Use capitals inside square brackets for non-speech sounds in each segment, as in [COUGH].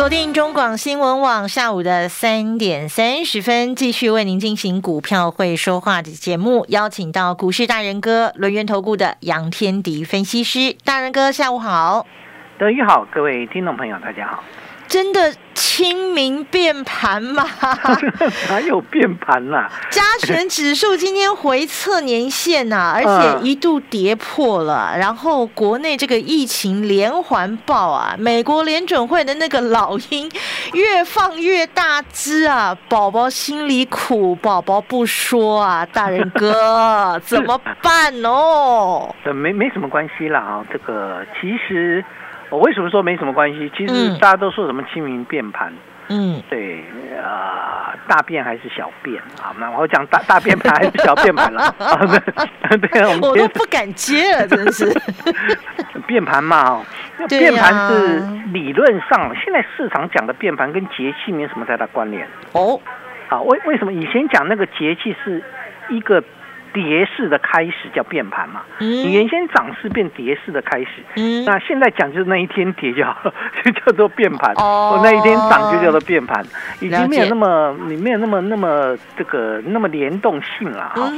锁定中广新闻网，下午的三点三十分，继续为您进行股票会说话的节目，邀请到股市大人哥轮源投顾的杨天迪分析师，大人哥下午好，德宇好，各位听众朋友大家好。真的清明变盘吗？[LAUGHS] 哪有变盘啦？加权指数今天回测年线呐，而且一度跌破了。然后国内这个疫情连环爆啊，美国联准会的那个老鹰越放越大只啊，宝宝心里苦，宝宝不说啊，大人哥 [LAUGHS] 怎么办哦？这没没什么关系啦啊，这个其实。我为什么说没什么关系？其实大家都说什么清明变盘，嗯，对，啊，大变还是小变啊？那我讲大大变盘还是小变盘了 [LAUGHS] 啊？对，我都不敢接了，真是 [LAUGHS] 变盘嘛？变盘是理论上，现在市场讲的变盘跟节气没什么太大关联哦。好，为为什么以前讲那个节气是一个？跌势的开始叫变盘嘛，你原先涨势变跌势的开始，嗯那现在讲就是那一天跌就好了 [LAUGHS] 就叫做变盘，哦，那一天涨就叫做变盘，已经没有那么你没有那么那么这个那么联动性了哈。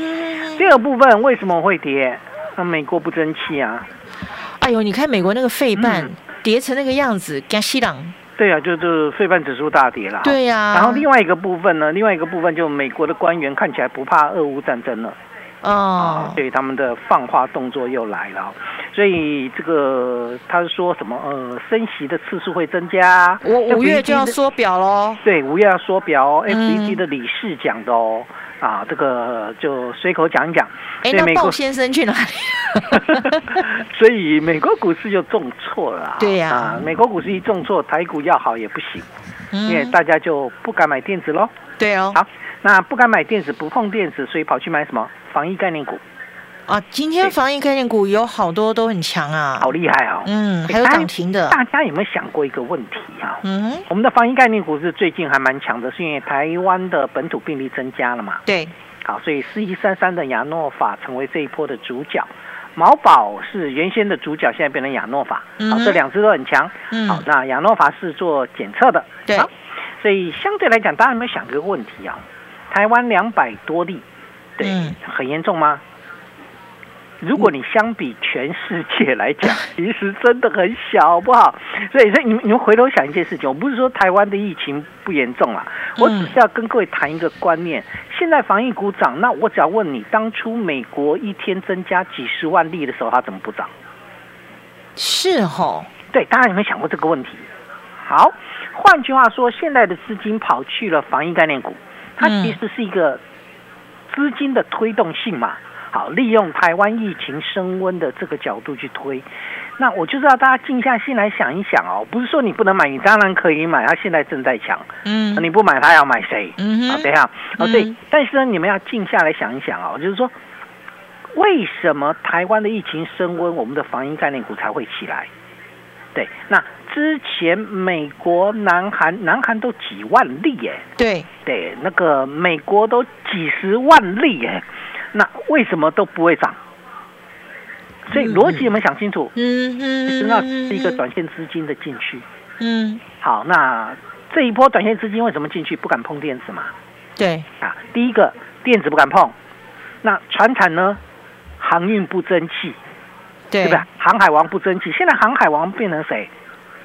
第二部分为什么会跌？那美国不争气啊！哎呦，你看美国那个费半跌成那个样子，加西朗。对啊，就是费半指数大跌了。对呀。然后另外一个部分呢，另外一个部分就美国的官员看起来不怕俄乌战争了。哦，所以他们的放话动作又来了，所以这个他说什么呃，升息的次数会增加，我五月就要缩表喽。对，五月要缩表，F E D 的理事讲的哦，啊，这个就随口讲一讲。哎，那鲍先生去哪里？[LAUGHS] [LAUGHS] 所以美国股市就重挫了。对呀，美国股市一重挫，台股要好也不行，因为大家就不敢买电子喽。对哦。好，那不敢买电子，不碰电子，所以跑去买什么？防疫概念股啊，今天防疫概念股有好多都很强啊，好厉害哦。嗯，还有涨停的。大家有没有想过一个问题啊？嗯，我们的防疫概念股是最近还蛮强的，是因为台湾的本土病例增加了嘛？对。好，所以四一三三的亚诺法成为这一波的主角，毛宝是原先的主角，现在变成亚诺法。好，这两只都很强。嗯。好，那亚诺法是做检测的。对。所以相对来讲，大家有没有想个问题啊？台湾两百多例。对，很严重吗？如果你相比全世界来讲，[LAUGHS] 其实真的很小，好不好？所以，所以你们你们回头想一件事情，我不是说台湾的疫情不严重啊，我只是要跟各位谈一个观念。现在防疫股涨，那我只要问你，当初美国一天增加几十万例的时候，它怎么不涨？是哦，对，大家有没有想过这个问题？好，换句话说，现在的资金跑去了防疫概念股，它其实是一个。资金的推动性嘛，好，利用台湾疫情升温的这个角度去推，那我就是要大家静下心来想一想哦，不是说你不能买，你当然可以买，它现在正在抢，嗯，你不买它要买谁？嗯好，等一下，哦对，但是呢，你们要静下来想一想哦，就是说，为什么台湾的疫情升温，我们的防疫概念股才会起来？对，那。之前美国、南韩、南韩都几万例耶，对对，那个美国都几十万例耶，那为什么都不会涨？所以逻辑有没有想清楚？嗯嗯，那是一个短线资金的进去。嗯，好，那这一波短线资金为什么进去？不敢碰电子嘛？对啊，第一个电子不敢碰，那船产呢？航运不争气，对不对？航海王不争气，现在航海王变成谁？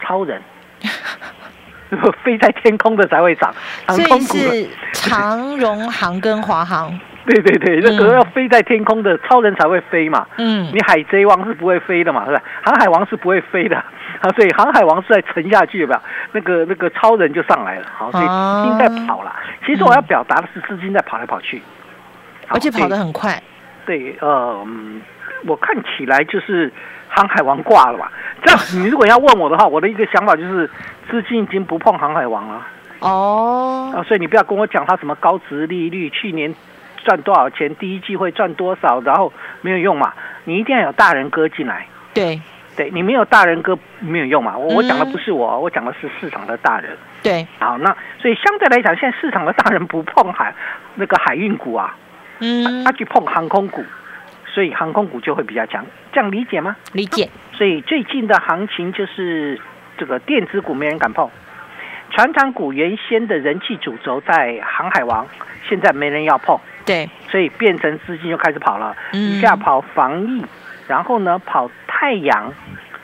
超人，[LAUGHS] 飞在天空的才会涨，航空股是长荣航跟华航。[LAUGHS] 对对对，那个要飞在天空的超人才会飞嘛。嗯，你海贼王是不会飞的嘛，是吧？航海王是不会飞的 [LAUGHS] 啊，所以航海王是在沉下去，有没有？那个那个超人就上来了，好，所以资金在跑了。其实我要表达的是资金在跑来跑去，而且跑得很快。对，呃，我看起来就是航海王挂了吧。这样，你如果要问我的话，我的一个想法就是，资金已经不碰航海王了。哦，啊，所以你不要跟我讲他什么高值利率，去年赚多少钱，第一季会赚多少，然后没有用嘛，你一定要有大人哥进来。对对你没有大人哥没有用嘛，我我讲的嗯不是我，我讲的是市场的大人。对，好，那所以相对来讲，现在市场的大人不碰海那个海运股啊，嗯他，去碰航空股，所以航空股就会比较强，这样理解吗？理解，所以最近的行情就是这个电子股没人敢碰，船厂股原先的人气主轴在航海王，现在没人要碰，对，所以变成资金就开始跑了，嗯一下跑防疫，然后呢跑太阳，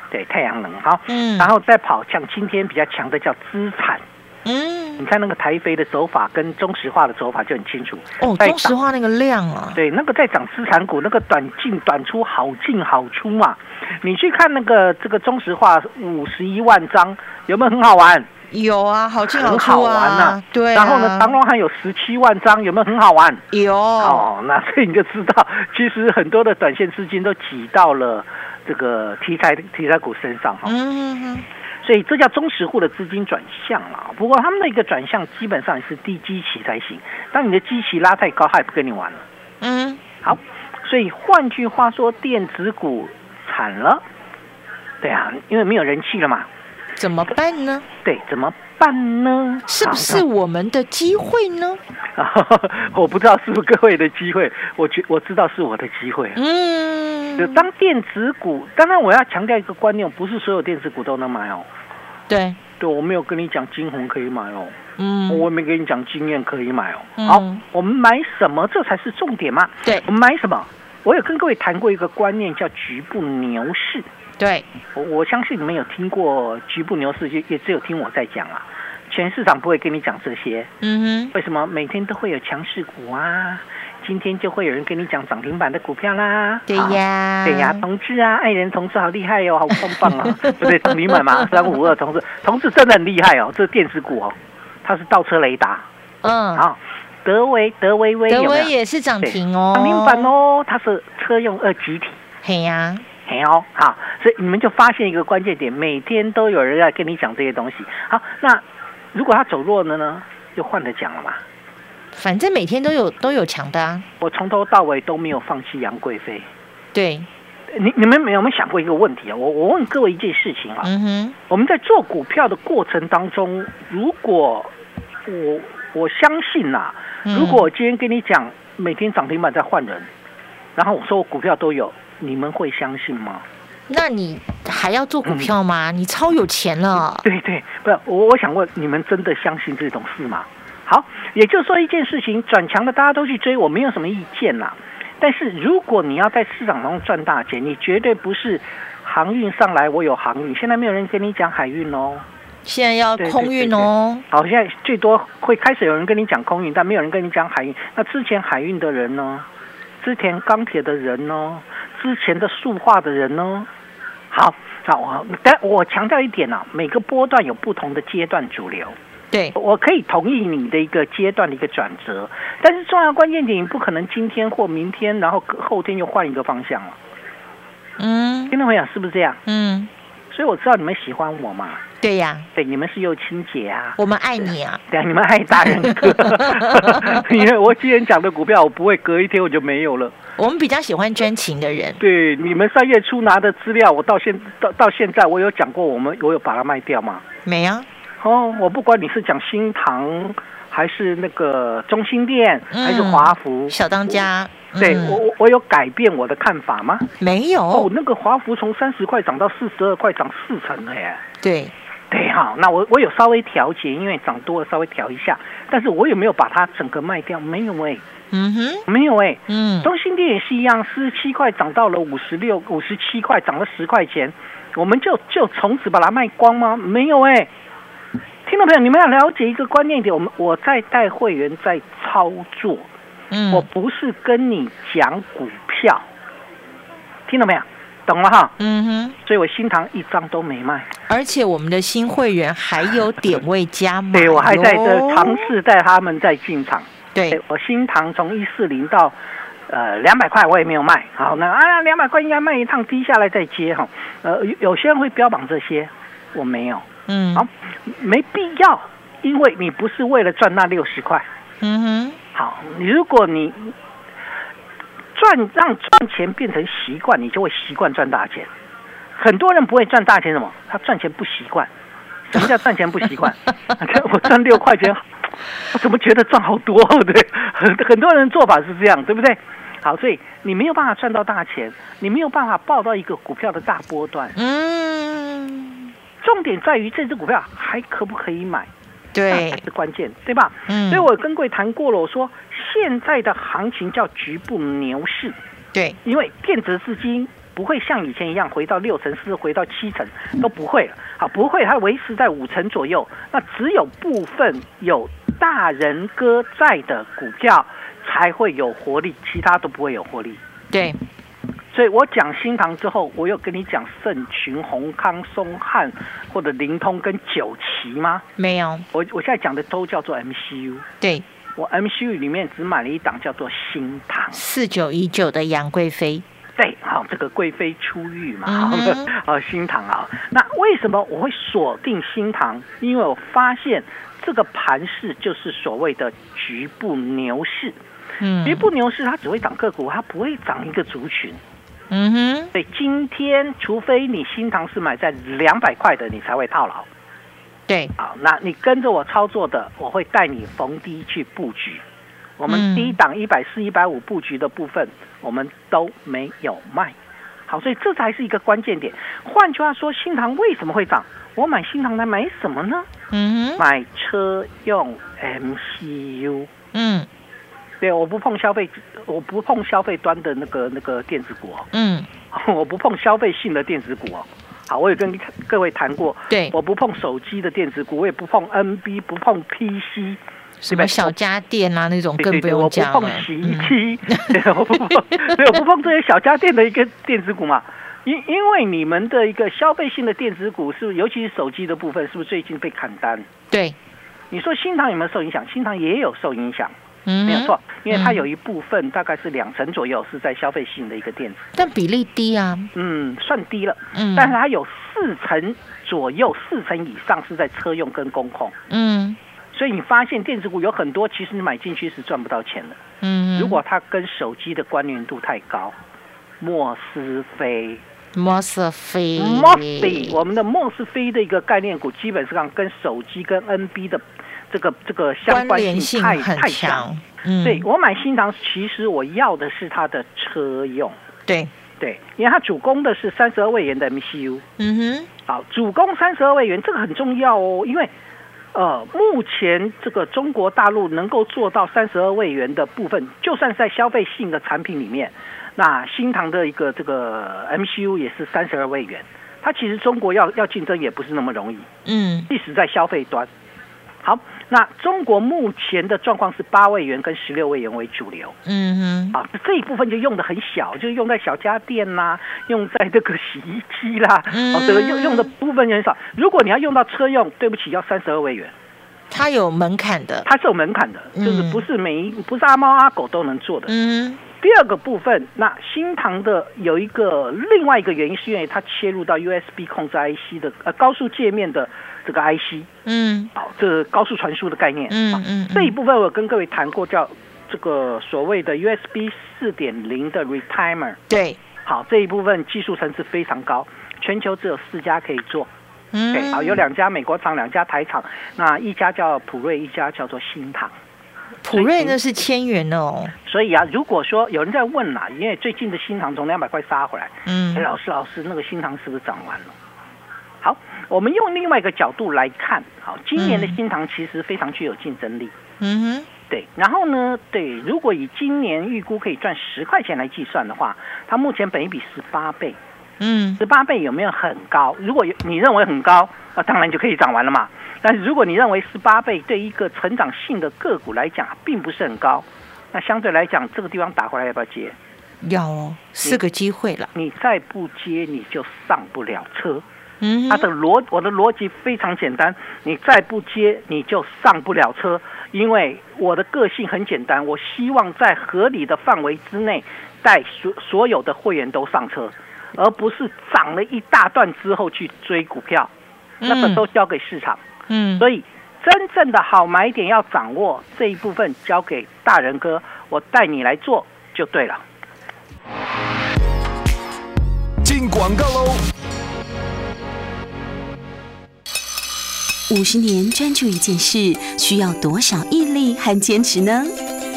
对太阳能好，嗯然后再跑像今天比较强的叫资产。嗯，你看那个台飞的手法跟中石化的手法就很清楚。哦，中石化那个量啊，对，那个在涨资产股，那个短进短出，好进好出嘛。你去看那个这个中石化五十一万张，有没有很好玩？有啊，好进好玩、啊，对啊，然后呢，长隆还有十七万张，有没有很好玩？有，哦，那所以你就知道，其实很多的短线资金都挤到了这个题材题材股身上哈。嗯，所以这叫中实户的资金转向了。不过他们的一个转向基本上也是低基期才行，当你的基期拉太高，他也不跟你玩了。嗯，好，所以换句话说，电子股惨了。对啊，因为没有人气了嘛。怎么办呢？对，怎么办呢？是不是我们的机会呢？啊？[LAUGHS] 我不知道是不是各位的机会，我觉我知道是我的机会。嗯，就当电子股，当然我要强调一个观念，不是所有电子股都能买哦。对，对，我没有跟你讲金红可以买哦，嗯，我也没跟你讲经验可以买哦。嗯好，我们买什么，这才是重点嘛。对我们买什么？我有跟各位谈过一个观念，叫局部牛市。对，我我相信你们有听过局部牛市，也也只有听我在讲啊。全市场不会跟你讲这些，嗯为什么？每天都会有强势股啊，今天就会有人跟你讲涨停板的股票啦。哼，对呀，对呀，同志啊，爱人同志好厉害哟、好棒棒啊！对 [LAUGHS] 不对？涨停板嘛，三五二同志，同志真的很厉害哦，这是电子股哦，它是倒车雷达嗯，好。德维德维威德威？也是涨停哦，涨停板，哦，它是车用二极体。嘿呀，嘿哦，好，所以你们就发现一个关键点，每天都有人在跟你讲这些东西。好，那如果它走弱了呢，就换着讲了嘛。反正每天都有都有强的啊，我从头到尾都没有放弃杨贵妃。对，你你们有没有想过一个问题啊？我我问各位一件事情啊，嗯哼，我们在做股票的过程当中，如果我我相信呐、嗯如果我今天跟你讲每天涨停板在换人，然后我说我股票都有，你们会相信吗？那你还要做股票吗？你超有钱了，对对，不是我我想问，你们真的相信这种事吗？好，也就是说一件事情转强了大家都去追，我没有什么意见啦。但是如果你要在市场中赚大钱，你绝对不是航运上来我有航运，现在没有人跟你讲海运哦。现在要空运哦，好，现在最多会开始有人跟你讲空运，但没有人跟你讲海运。那之前海运的人呢？之前钢铁的人呢？之前的塑化的人呢？好，好，我但我强调一点啊，每个波段有不同的阶段主流。对，我可以同意你的一个阶段的一个转折，但是重要关键点，你不可能今天或明天，然后隔后天又换一个方向了。嗯听众朋友是不是这样？嗯，所以我知道你们喜欢我嘛，对呀，对，你们是幼青姐啊，我们爱你啊，对啊，你们爱大人哥。[LAUGHS] 因为我今天讲的股票，我不会隔一天我就没有了。我们比较喜欢专情的人，对，你们三月初拿的资料，我到现到到现在，我有讲过，我们我有把它卖掉吗？没啊，哦，我不管你是讲新塘，还是那个中心店，还是嗯华孚，小当家，对嗯。我我我有改变我的看法吗？没哦有，，那个华孚从三十块涨到四十二块，涨四成了耶。对，对哈，那我我有稍微调节，因为涨多了稍微调一下，但是我有没有把它整个卖掉？没有哎、嗯哼，没有哎、嗯，中心店也是一样，四十七块涨到了五十六、五十七块，涨了十块钱，我们就就从此把它卖光吗？没有哎、听众朋友，你们要了解一个观念点，我们我在带会员在操作，嗯，我不是跟你讲股票，听到没有？懂了哈？嗯哼，所以我新塘一张都没卖，而且我们的新会员还有点位加码对我还在这尝试带他们在进场。对，我新塘从一四零到呃两百块，我也没有卖。好，那啊两百块应该卖一趟，低下来再接哈。呃，有有些人会标榜这些，我没有，嗯好，没必要，因为你不是为了赚那六十块。嗯哼，如果你赚让赚钱变成习惯，你就会习惯赚大钱。很多人不会赚大钱，什么？他赚钱不习惯。什么叫赚钱不习惯？[LAUGHS] 我赚六块钱，我怎么觉得赚好多？对，很很多人做法是这样，对不对？好，所以你没有办法赚到大钱，你没有办法报到一个股票的大波段。嗯，重点在于这只股票还可不可以买？对，[LAUGHS] 是关键，对吧？嗯，所以我跟各位谈过了，我说现在的行情叫局部牛市。对，因为电子资金不会像以前一样回到六成，四回到七成都不会了。好，不会，它维持在五成左右。那只有部分有大人哥在的股票才会有活力，其他都不会有活力。对。所以我讲新塘之后，我有跟你讲盛群、宏康、松汉或者灵通跟九旗吗？没有。我我现在讲的都叫做 MCU。对。我 MCU 里面只买了一档叫做新塘四九一九的杨贵妃。对，好，这个贵妃出狱嘛，[LAUGHS] 好，新塘啊。那为什么我会锁定新塘？因为我发现这个盘势就是所谓的局部牛市。嗯。局部牛市它只会涨个股，它不会涨一个族群。嗯哼，对，今天除非你新塘是买在两百块的，你才会套牢。对，好，那你跟着我操作的，我会带你逢低去布局。我们低档一百四、一百五布局的部分，我们都没有卖。好，所以这才是一个关键点。换句话说，新塘为什么会涨？我买新塘来买什么呢？嗯，买车用 MCU。嗯。对，我不碰消费，我不碰消费端的那个那个电子股哦。嗯，[LAUGHS] 我不碰消费性的电子股哦。好，我也跟各位谈过。对，我不碰手机的电子股，我也不碰 NB，不碰 PC，什么小家电啊那种更不用讲我不碰洗衣机，我不碰，对，我不碰这些小家电的一个电子股嘛。因因为你们的一个消费性的电子股，是不是尤其是手机的部分，是不是最近被砍单？对，你说新塘有没有受影响？新塘也有受影响。嗯，没有错，因为它有一部分大概是两成左右是在消费性的一个电子，但比例低啊。嗯，算低了。嗯，但是它有四成左右，四成以上是在车用跟工控。嗯，所以你发现电子股有很多，其实你买进去是赚不到钱的。嗯，如果它跟手机的关联度太高，莫斯菲，莫斯菲，莫斯菲，我们的莫斯菲的一个概念股，基本上跟手机跟 NB 的。这个这个相关性太太强，嗯，对我买新塘，其实我要的是它的车用，对。对，因为它主攻的是三十二位元的 MCU，嗯哼，好，主攻三十二位元这个很重要哦，因为呃，目前这个中国大陆能够做到三十二位元的部分，就算是在消费性的产品里面，那新塘的一个这个 MCU 也是三十二位元，它其实中国要要竞争也不是那么容易，嗯，即使在消费端，好。那中国目前的状况是八位元跟十六位元为主流，嗯哼，啊，这一部分就用的很小，就是用在小家电啦，用在这个洗衣机啦，哦，这个用用的部分很少。如果你要用到车用，对不起，要三十二位元，它有门槛的，它是有门槛的，就是不是每一不是阿猫阿狗都能做的。嗯，第二个部分，那新唐的有一个另外一个原因，是因为它切入到 USB 控制 IC 的呃高速界面的。这个 IC，嗯，好，这高速传输的概念，嗯嗯，这一部分我跟各位谈过，叫这个所谓的 USB 四点零的 Retimer，对，好，这一部分技术层次非常高，全球只有四家可以做，嗯，对，好，有两家美国厂，两家台厂，那一家叫普瑞，一家叫做新唐，普瑞那是千元哦，所以啊，如果说有人在问啦，因为最近的新塘从两百块杀回来，嗯，老师老师，那个新塘是不是涨完了？好。我们用另外一个角度来看，好，今年的新塘其实非常具有竞争力。嗯哼，对。然后呢，对，如果以今年预估可以赚十块钱来计算的话，它目前本一比十八倍。嗯，十八倍有没有很高？如果你认为很高，那当然就可以涨完了嘛。但是如果你认为十八倍对一个成长性的个股来讲并不是很高，那相对来讲这个地方打回来要不要接？要哦，是个机会了。你再不接，你就上不了车。嗯它的逻我的逻辑非常简单，你再不接你就上不了车，因为我的个性很简单，我希望在合理的范围之内带所所有的会员都上车，而不是涨了一大段之后去追股票，那个都交给市场。嗯，所以真正的好买点要掌握这一部分交给大人哥，我带你来做就对了。进广告喽。五十年专注一件事，需要多少毅力和坚持呢？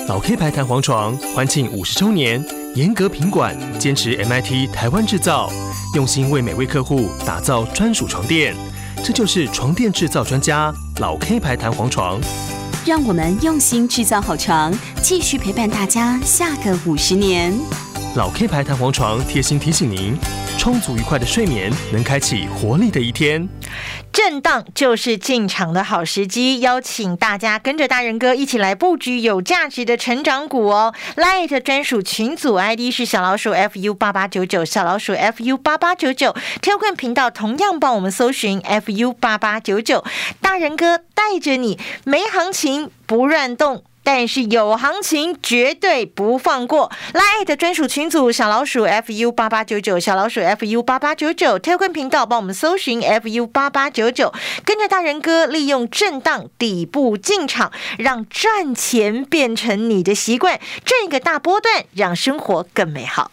老 K 牌弹簧床欢庆五十周年，严格品管，坚持 MIT 台湾制造，用心为每位客户打造专属床垫。这就是床垫制造专家老 K 牌弹簧床。让我们用心制造好床，继续陪伴大家下个五十年。老 K 牌弹簧床贴心提醒您：充足愉快的睡眠，能开启活力的一天。震荡就是进场的好时机，邀请大家跟着大人哥一起来布局有价值的成长股哦。Light 专属群组 ID 是小老鼠 fu 八八九九，小老鼠 fu 八八九九。Telegram 频道同样帮我们搜寻 fu 八八九九，大人哥带着你，没行情不乱动。但是有行情绝对不放过，拉爱的专属群组小老鼠 fu 八八九九，小老鼠 fu 八八九九，特坤频道帮我们搜寻 fu 八八九九，跟着大人哥利用震荡底部进场，让赚钱变成你的习惯，赚一个大波段，让生活更美好。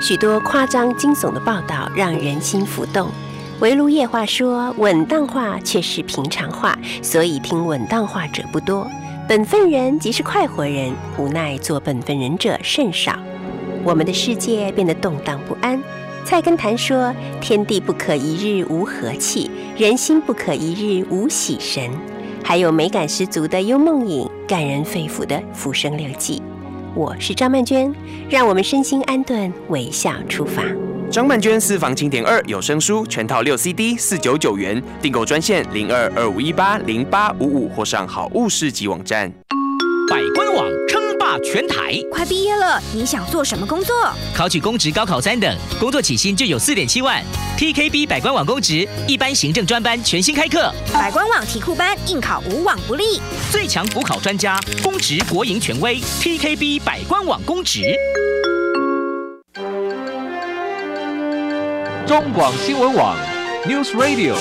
许多夸张惊悚的报道让人心浮动，围炉夜话说稳当话却是平常话，所以听稳当话者不多。本分人即是快活人，无奈做本分人者甚少。我们的世界变得动荡不安。菜根谭说：天地不可一日无和气，人心不可一日无喜神。还有美感十足的幽梦影，感人肺腑的浮生六记。我是张曼娟，让我们身心安顿，微笑出发。张曼娟私房经典二有声书全套六 CD 四九九元，订购专线零二二五一八零八五五或上好物市集网站。百官网称霸全台，快毕业了，你想做什么工作？考取公职、高考三等，工作起薪就有四点七万。TKB 百官网公职一般行政专班全新开课，百官网题库班应考无往不利，最强补考专家，公职国营权威，TKB 百官网公职。中广新闻网 News Radio。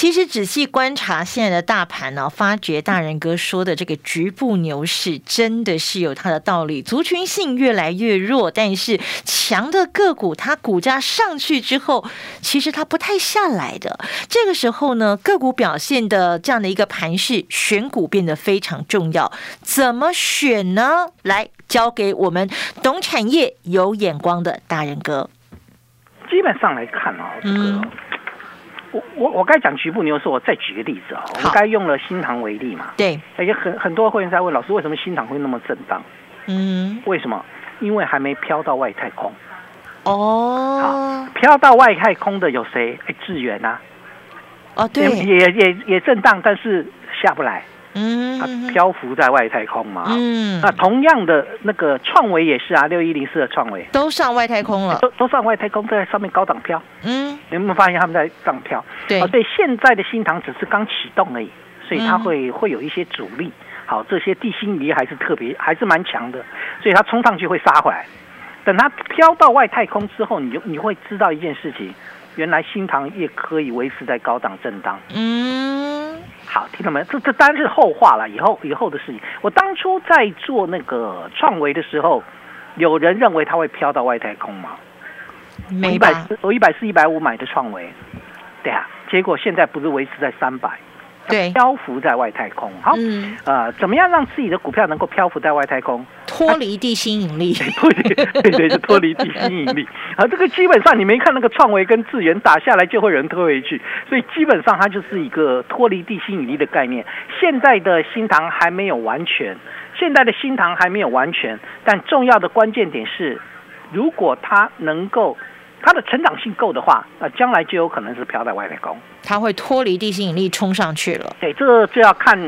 其实仔细观察现在的大盘呢，发觉大人哥说的这个局部牛市真的是有它的道理。族群性越来越弱，但是强的个股它股价上去之后，其实它不太下来的。这个时候呢，个股表现的这样的一个盘势，选股变得非常重要。怎么选呢？来交给我们懂产业、有眼光的大人哥。基本上来看啊，这个。我我我该讲局部牛市，我再举个例子啊，我们该用了新塘为例嘛。对，而且很很多会员在问老师，为什么新塘会那么震荡？嗯，为什么？因为还没飘到外太空。哦，好，飘到外太空的有谁？哎，智远呐。哦，对，也也也震荡，但是下不来。嗯，它漂浮在外太空嘛。嗯，那同样的那个创维也是啊，六一零四的创维都上外太空了，都都上外太空，在上面高档漂。嗯，你有没有发现他们在上漂？对，对，现在的新塘只是刚启动而已，所以它会会有一些阻力。好，这些地心仪还是特别还是蛮强的，所以它冲上去会杀回来。等它飘到外太空之后，你就你会知道一件事情，原来新塘也可以维持在高档震荡。嗯。好，听到没？这这当然是后话了，以后以后的事情。我当初在做那个创维的时候，有人认为它会飘到外太空吗？一百四，我一百四、一百五买的创维，对啊，结果现在不是维持在三百。对，漂浮在外太空。好，呃，怎么样让自己的股票能够漂浮在外太空？脱离地心引力。对 [LAUGHS] 对，是脱离地心引力。[LAUGHS] 啊，这个基本上你没看那个创维跟智源打下来，就会有人推回去。所以基本上它就是一个脱离地心引力的概念。现在的新塘还没有完全，现在的新塘还没有完全，但重要的关键点是，如果它能够。它的成长性够的话，那将来就有可能是飘在外太空。它会脱离地心引力冲上去了。对，这就要看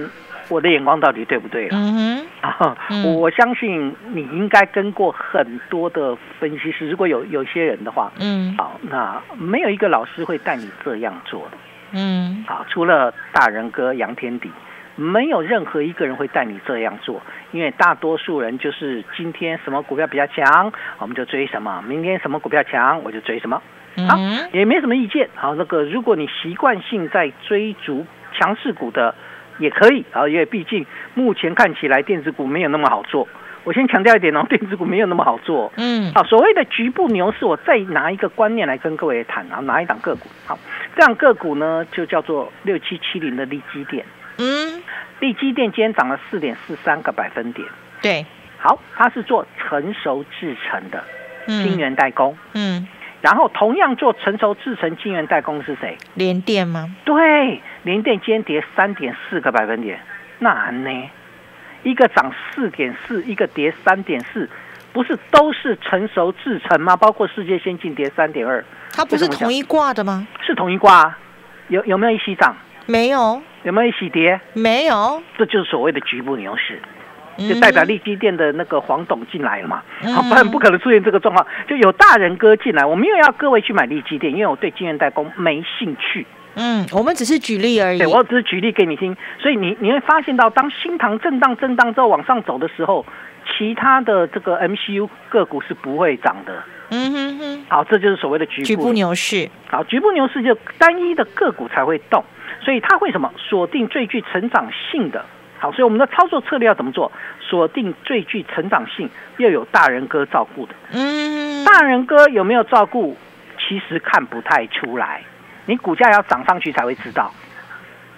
我的眼光到底对不对了？嗯啊，[LAUGHS] 嗯我相信你应该跟过很多的分析师，如果有有些人的话，嗯好，那没有一个老师会带你这样做的。嗯好，除了大人哥杨天迪，没有任何一个人会带你这样做，因为大多数人就是今天什么股票比较强，我们就追什么；明天什么股票强，我就追什么。好，嗯也没什么意见。好，那个如果你习惯性在追逐强势股的，也可以啊，因为毕竟目前看起来电子股没有那么好做。我先强调一点哦，电子股没有那么好做。嗯好，所谓的局部牛市，我再拿一个观念来跟各位谈啊，拿一档个股。好，这样个股呢就叫做六七七零的利基点，嗯，利基电今天涨了四点四三个百分点。对，好，它是做成熟制成的晶嗯圆代工，嗯，然后同样做成熟制成晶圆代工是谁？连电吗？对，联电今天跌三点四个百分点，那呢？一个涨四点四，一个跌三点四，不是都是成熟制成吗？包括世界先进跌三点二，它不是同一挂的吗？是同一挂、啊，有有没有一起涨？没有，有没有一起跌？没有，这就是所谓的局部牛市，就嗯代表利基店的那个黄董进来了嘛，嗯好，不然不可能出现这个状况。就有大人哥进来，我没有要各位去买利基店，因为我对晶圆代工没兴趣。嗯，我们只是举例而已。对我只是举例给你听，所以你你会发现到，当新塘震荡震荡之后往上走的时候，其他的这个 MCU 个股是不会涨的。嗯哼哼，好，这就是所谓的局部局部牛市。好，局部牛市就单一的个股才会动，所以它会什么锁定最具成长性的。好，所以我们的操作策略要怎么做？锁定最具成长性，又有大人哥照顾的。嗯，大人哥有没有照顾？其实看不太出来，你股价要涨上去才会知道。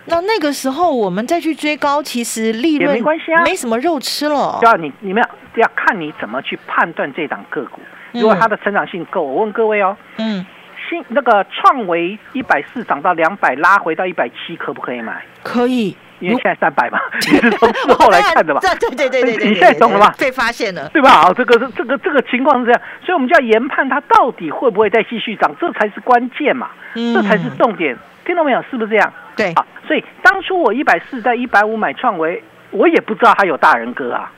那那个时候我们再去追高，其实利也润没关系啊没什么肉吃了就。要你你们要要看你怎么去判断这档个股。如果它的成长性够，我问各位哦，嗯，新那个创维一百四涨到两百，拉回到一百七，可不可以买？可以。因为现在三百嘛，[LAUGHS] 你是从事后来看的嘛？对对对对对，你现在懂了吧？被发现了，对吧？啊，这个是这个这个情况是这样，所以我们就要研判它到底会不会再继续涨，这才是关键嘛，嗯这才是重点。听到没有？是不是这样？对，啊，所以当初我一百四在一百五买创维，我也不知道它有大人哥啊。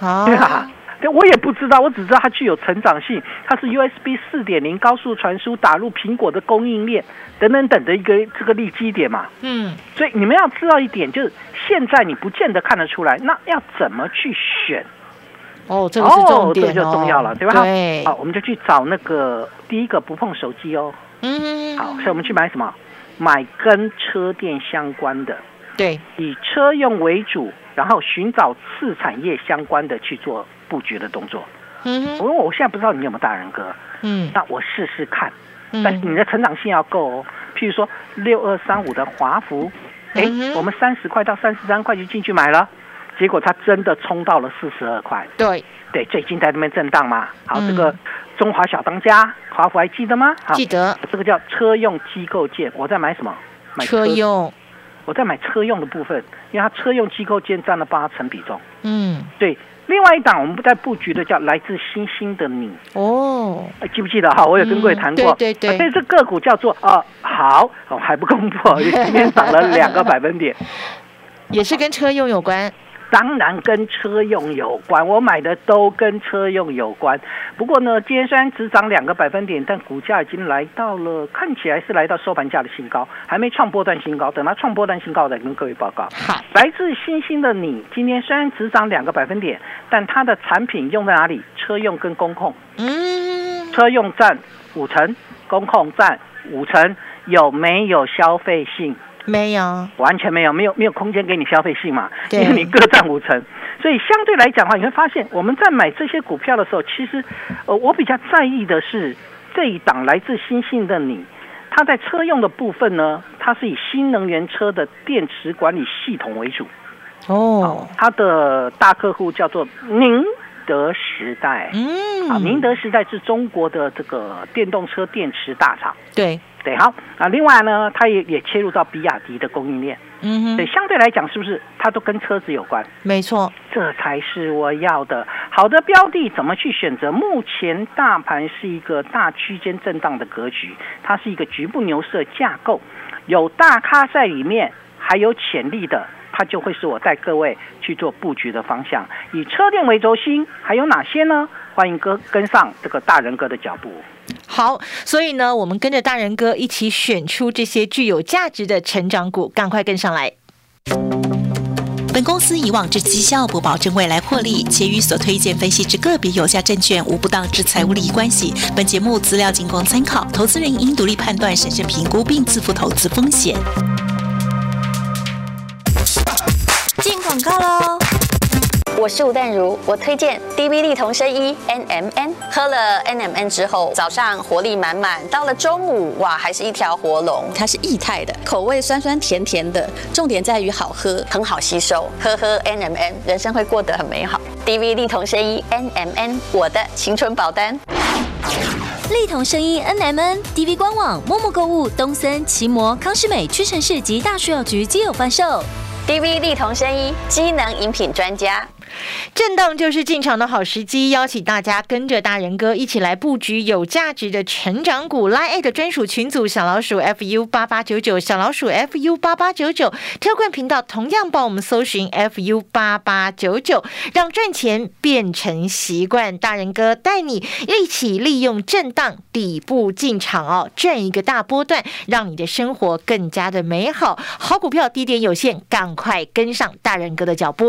好对啊，对，我也不知道，我只知道它具有成长性，它是 USB 四点零高速传输打入苹果的供应链等等等的一个这个利基点嘛。嗯，所以你们要知道一点，就是现在你不见得看得出来，那要怎么去选？哦，这个是重点哦，这就重要了，对吧？对，好，我们就去找那个第一个不碰手机哦。嗯，好，所以我们去买什么？买跟车电相关的，对，以车用为主，然后寻找次产业相关的去做布局的动作。嗯哼，因为我现在不知道你有没有大人哥，嗯那我试试看。嗯但是你的成长性要够哦。譬如说六二三五的华孚，哎、嗯我们三十块到三十三块就进去买了，结果它真的冲到了四十二块。对，对，最近在那边震荡嘛。好，嗯这个中华小当家，华孚还记得吗？好，记得这个叫车用机构件。我在买什么？买车用，我在买车用的部分，因为它车用机构件占了八成比重。嗯，对，另外一档我们不在布局的叫来自星星的你，哦，哎记不记得哈？我有跟各位谈过。嗯对对对啊这只个股叫做啊好哦还不公布哦，今天涨了两个百分点。也是跟车用有关，当然跟车用有关，我买的都跟车用有关。不过呢，今天虽然只涨两个百分点，但股价已经来到了，看起来是来到收盘价的新高，还没创波段新高。等它创波段新高，再跟各位报告。好，来自星星的你，今天虽然只涨两个百分点，但它的产品用在哪里？车用跟工控，嗯，车用占五成，工控占五成，有没有消费性？[LAUGHS] 没有，完全没有，没有没有空间给你消费性嘛，因为你各占五成，所以相对来讲的话，你会发现我们在买这些股票的时候，其实呃我比较在意的是这一档来自星星的你，它在车用的部分呢，它是以新能源车的电池管理系统为主，哦，它的大客户叫做宁德时代。嗯，啊，宁德时代是中国的这个电动车电池大厂，对，对，好啊。另外呢，它也也切入到比亚迪的供应链，嗯对，相对来讲，是不是它都跟车子有关？没错，这才是我要的。好的标的怎么去选择？目前大盘是一个大区间震荡的格局，它是一个局部牛市的架构，有大咖在里面，还有潜力的，它就会是我带各位去做布局的方向。以车电为轴心，还有哪些呢？欢迎哥跟上这个大人哥的脚步。好，所以呢，我们跟着大人哥一起选出这些具有价值的成长股，赶快跟上来。本公司以往之绩效不保证未来获利，且与所推荐分析之个别有价证券无不当之财务利益关系。本节目资料仅供参考，投资人应独立判断、审慎评估并自负投资风险。广告喽！我是吴淡如，我推荐 DVD 同生一 NMN，喝了 NMN 之后，早上活力满满，到了中午哇，还是一条活龙。它是液态的，口味酸酸甜甜的，重点在于好喝，很好吸收。喝喝 NMN，人生会过得很美好。DVD 同生一 NMN，我的青春保单。力同声音 NMN，DV 官网、陌陌购物、东森、奇摩、康士美、屈臣氏及大树药局皆有贩售。DVD 同生一机能饮品专家。震荡就是进场的好时机，邀请大家跟着大人哥一起来布局有价值的成长股。Line 的专属群组小老鼠 fu 八八九九，小老鼠 fu 八八九九，特冠频道同样帮我们搜寻 fu 八八九九，让赚钱变成习惯。大人哥带你一起利用震荡底部进场哦，赚一个大波段，让你的生活更加的美好。好股票低点有限，赶快跟上大人哥的脚步。